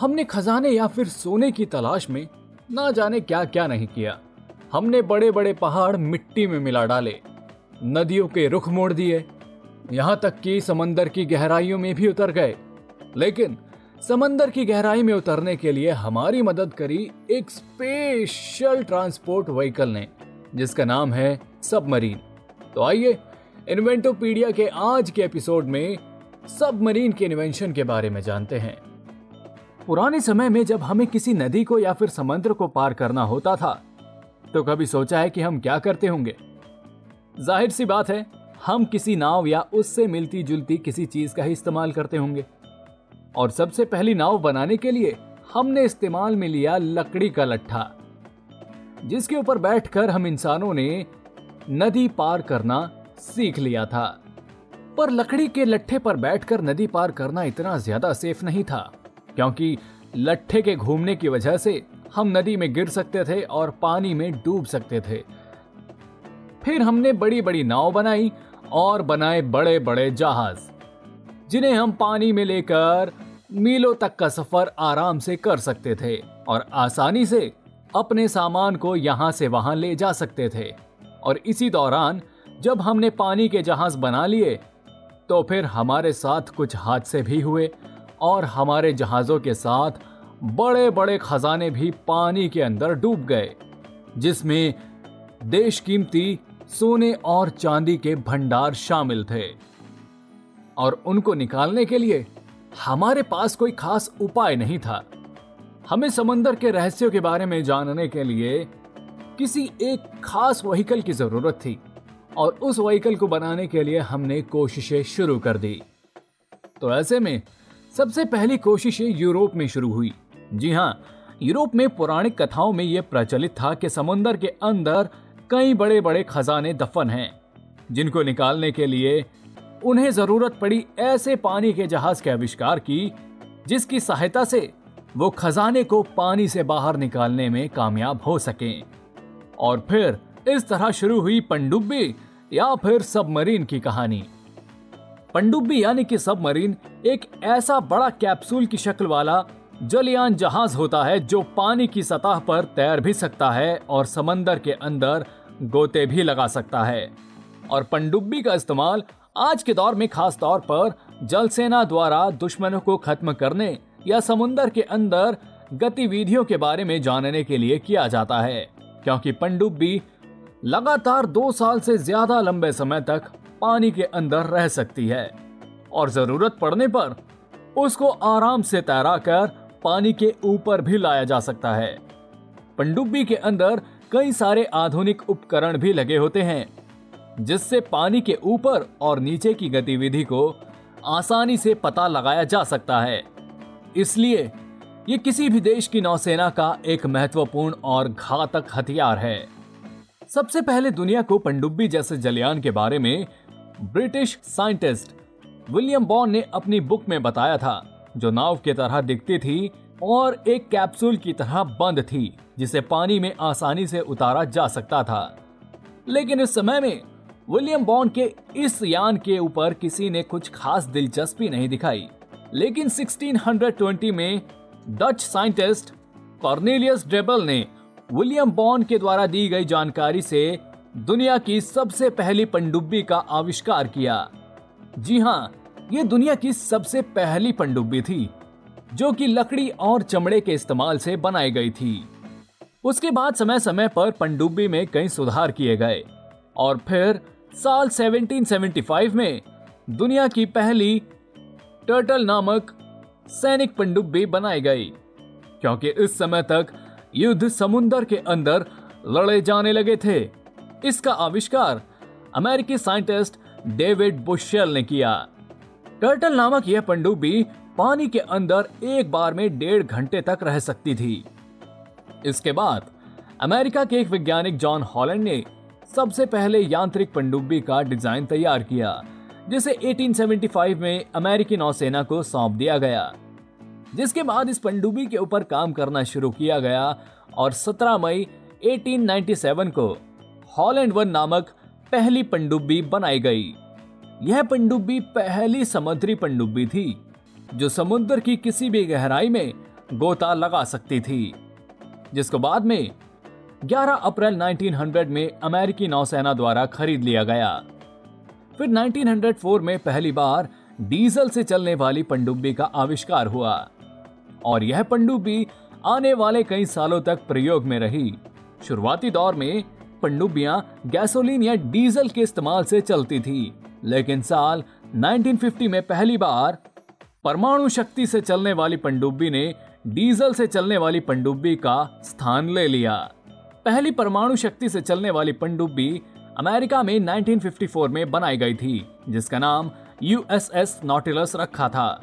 हमने खजाने या फिर सोने की तलाश में ना जाने क्या क्या नहीं किया। हमने बड़े बड़े पहाड़ मिट्टी में मिला डाले। नदियों के रुख मोड़ दिए। यहाँ तक कि समंदर की गहराइयों में भी उतर गए। लेकिन समंदर की गहराई में उतरने के लिए हमारी मदद करी एक स्पेशल ट्रांसपोर्ट व्हीकल ने, जिसका नाम है सबमरीन तो आइए इन्वेंटोपीडिया के आज के एपिसोड में सबमरीन के इन्वेंशन के बारे में जानते हैं। पुराने समय में जब हमें किसी नदी को या फिर समुद्र को पार करना होता था तो कभी सोचा है कि हम क्या करते होंगे? ज़ाहिर सी बात है, हम किसी नाव या उससे मिलती जुलती किसी चीज़ का ही इस्तेमाल करते होंगे। और सबसे पहली नाव बनाने के लिए हमने इस्तेमाल में लिया लकड़ी का लट्ठा, जिसके ऊपर बैठकर हम इंसानों ने नदी पार करना सीख लिया था। पर लकड़ी के लट्ठे पर बैठकर नदी पार करना इतना ज़्यादा सेफ़ नहीं था। क्योंकि लट्ठे के घूमने की वजह से हम नदी में गिर सकते थे और पानी में डूब सकते थे। फिर हमने बड़ी बड़ी नाव बनाई और बनाए बड़े बड़े जहाज़, जिन्हें हम पानी में लेकर मीलों तक का सफ़र आराम से कर सकते थे और आसानी से अपने सामान को यहाँ से वहाँ ले जा सकते थे। और इसी दौरान जब हमने पानी के जहाज़ बना लिए तो फिर हमारे साथ कुछ हादसे भी हुए। और हमारे जहाजों के साथ बड़े बड़े खजाने भी पानी के अंदर डूब गए, जिसमें देश कीमती सोने और चांदी के भंडार शामिल थे। और उनको निकालने के लिए हमारे पास कोई खास उपाय नहीं था। हमें समंदर के रहस्यों के बारे में जानने के लिए किसी एक खास व्हीकल की ज़रूरत थी और उस व्हीकल को बनाने के लिए हमने कोशिशें शुरू कर दी। तो ऐसे में सबसे पहली कोशिशें यूरोप में शुरू हुई। जी हाँ यूरोप में पौराणिक कथाओं में यह प्रचलित था कि समुन्दर के अंदर कई बड़े बड़े खजाने दफन हैं, जिनको निकालने के लिए उन्हें ज़रूरत पड़ी ऐसे पानी के जहाज़ के आविष्कार की, जिसकी सहायता से वो खजाने को पानी से बाहर निकालने में कामयाब हो सकें। और फिर इस तरह शुरू हुई पंडुब्बी या फिर सबमरीन की कहानी। पंडुब्बी यानी कि सबमरीन एक ऐसा बड़ा कैप्सूल की शक्ल वाला जलयान जहाज़ होता है जो पानी की सतह पर तैर भी सकता है और समंदर के अंदर गोते भी लगा सकता है। और पंडुब्बी का इस्तेमाल आज के दौर में खास तौर पर जल सेना द्वारा दुश्मनों को खत्म करने या समुन्दर के अंदर गतिविधियों के बारे में जानने के लिए किया जाता है, क्योंकि पंडुब्बी लगातार दो साल से ज़्यादा लंबे समय तक पानी के अंदर रह सकती है और ज़रूरत पड़ने पर उसको आराम से तैरा कर पानी के ऊपर भी लाया जा सकता है। पंडुब्बी के अंदर कई सारे आधुनिक उपकरण भी लगे होते हैं, जिससे पानी के ऊपर और नीचे की गतिविधि को आसानी से पता लगाया जा सकता है। इसलिए ये किसी भी देश की नौसेना का एक महत्वपूर्ण और घातक हथियार है। सबसे पहले दुनिया को पंडुब्बी जैसे जलयान के बारे में ब्रिटिश साइंटिस्ट विलियम बॉन ने अपनी बुक में बताया था, जो नाव की तरह दिखती थी और एक कैप्सूल की तरह बंद थी, जिसे पानी में आसानी से उतारा जा सकता था। लेकिन इस समय में विलियम बॉन के इस यान के ऊपर किसी ने कुछ खास दिलचस्पी नहीं दिखाई। लेकिन 1620 में डच साइंटिस्ट कॉर्नेलियस ड्रेबल ने विलियम बॉन के द्वारा दी गई जानकारी से दुनिया की सबसे पहली पनडुब्बी का आविष्कार किया। जी हाँ ये दुनिया की सबसे पहली पनडुब्बी थी, जो कि लकड़ी और चमड़े के इस्तेमाल से बनाई गई थी। उसके बाद समय समय पर पनडुब्बी में कई सुधार किए गए और फिर साल 1775 में दुनिया की पहली टर्टल नामक सैनिक पनडुब्बी बनाई गई, क्योंकि इस समय तक युद्ध समुन्दर के अंदर लड़े जाने लगे थे। इसका आविष्कार अमेरिकी साइंटिस्ट डेविड बुशेल ने किया। टर्टल नामक यह पनडुब्बी पानी के अंदर एक बार में डेढ़ घंटे तक रह सकती थी। इसके बाद अमेरिका के एक वैज्ञानिक जॉन हॉलैंड ने सबसे पहले यांत्रिक पनडुब्बी का डिज़ाइन तैयार किया, जिसे 1875 में अमेरिकी नौसेना को सौंप दिया गया, जिसके बाद इस पनडुब्बी के ऊपर काम करना शुरू किया गया और 17 मई 1897 को हॉलैंड वन नामक पहली पनडुब्बी बनाई गई। यह पनडुब्बी पहली समुद्री पनडुब्बी थी, जो समुद्र की किसी भी गहराई में गोता लगा सकती थी, जिसको बाद में 11 अप्रैल 1900 में अमेरिकी नौसेना द्वारा खरीद लिया गया। फिर 1904 में पहली बार डीजल से चलने वाली पनडुब्बी का आविष्कार हुआ, और यह पनडुब्बी आने वाले कई सालों तक प्रयोग में रही। शुरुआती दौर में पनडुब्बियाँ गैसोलीन या डीजल के इस्तेमाल से चलती थी। लेकिन साल 1950 में पहली बार परमाणु शक्ति से चलने वाली पनडुब्बी ने डीजल से चलने वाली पनडुब्बी का स्थान ले लिया। पहली परमाणु शक्ति से चलने वाली पनडुब्बी अमेरिका में 1954 में बनाई गई थी, जिसका नाम यूएसएस नॉटिलस रखा था।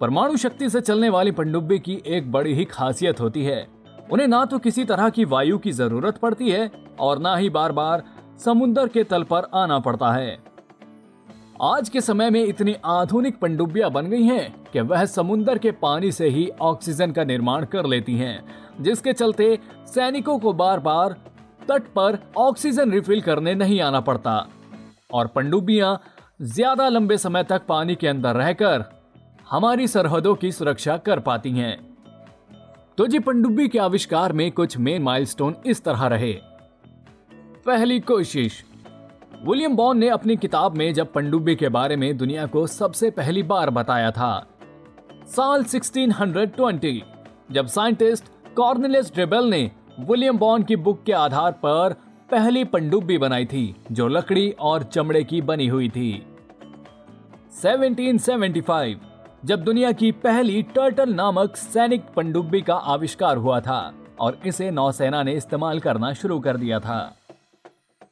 परमाणु शक्ति से चलने वाली पनडुब्बी की एक बड़ी ही खासियत होती है उन्हें ना तो किसी तरह की वायु की ज़रूरत पड़ती है और ना ही बार बार समुद्र के तल पर आना पड़ता है। आज के समय में इतनी आधुनिक पनडुब्बियाँ बन गई हैं कि वह समुन्दर के पानी से ही ऑक्सीजन का निर्माण कर लेती हैं, जिसके चलते सैनिकों को बार बार तट पर ऑक्सीजन रिफिल करने नहीं आना पड़ता। और पनडुब्बियाँ ज़्यादा लंबे समय तक पानी के अंदर रहकर हमारी सरहदों की सुरक्षा कर पाती हैं। तो जी पनडुब्बी के आविष्कार में कुछ मेन माइलस्टोन इस तरह रहे। पहली कोशिश। विलियम बॉन ने अपनी किताब में जब पनडुब्बी के बारे में दुनिया को सबसे पहली बार बताया था, साल 1620 जब साइंटिस्ट कॉर्नेलियस ड्रेबेल ने विलियम बॉन की बुक के आधार पर पहली पनडुब्बी बनाई थी, जो लकड़ी और चमड़े की बनी हुई थी। 1775 जब दुनिया की पहली टर्टल नामक सैनिक पनडुब्बी का आविष्कार हुआ था और इसे नौसेना ने इस्तेमाल करना शुरू कर दिया था।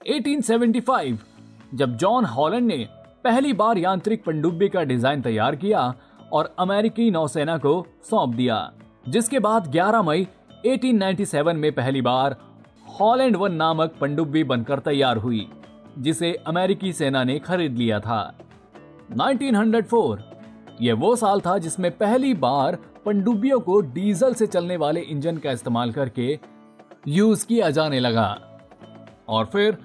1875 जब जॉन हॉलैंड ने पहली बार यांत्रिक पनडुब्बी का डिज़ाइन तैयार किया और अमेरिकी नौसेना को सौंप दिया, जिसके बाद 11 मई 1897 में पहली बार हॉलैंड वन नामक पनडुब्बी बनकर तैयार हुई, जिसे अमेरिकी सेना ने खरीद लिया था। 1904 यह वो साल था जिसमें पहली बार पनडुब्बियों को डीजल से चलने वाले इंजन का इस्तेमाल करके यूज़ किया जाने लगा। और फिर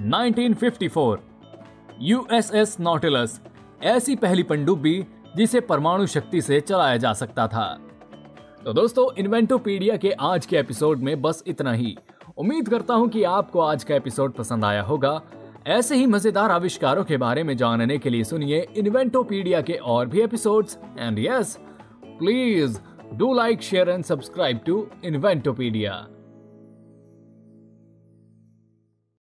1954 यूएसएस नॉटिलस ऐसी पहली पनडुब्बी जिसे परमाणु शक्ति से चलाया जा सकता था। तो दोस्तों इन्वेंटोपीडिया के आज के एपिसोड में बस इतना ही। उम्मीद करता हूँ कि आपको आज का एपिसोड पसंद आया होगा। ऐसे ही मज़ेदार आविष्कारों के बारे में जानने के लिए सुनिए इन्वेंटोपीडिया के और भी episodes and yes please do like share and subscribe to Inventopedia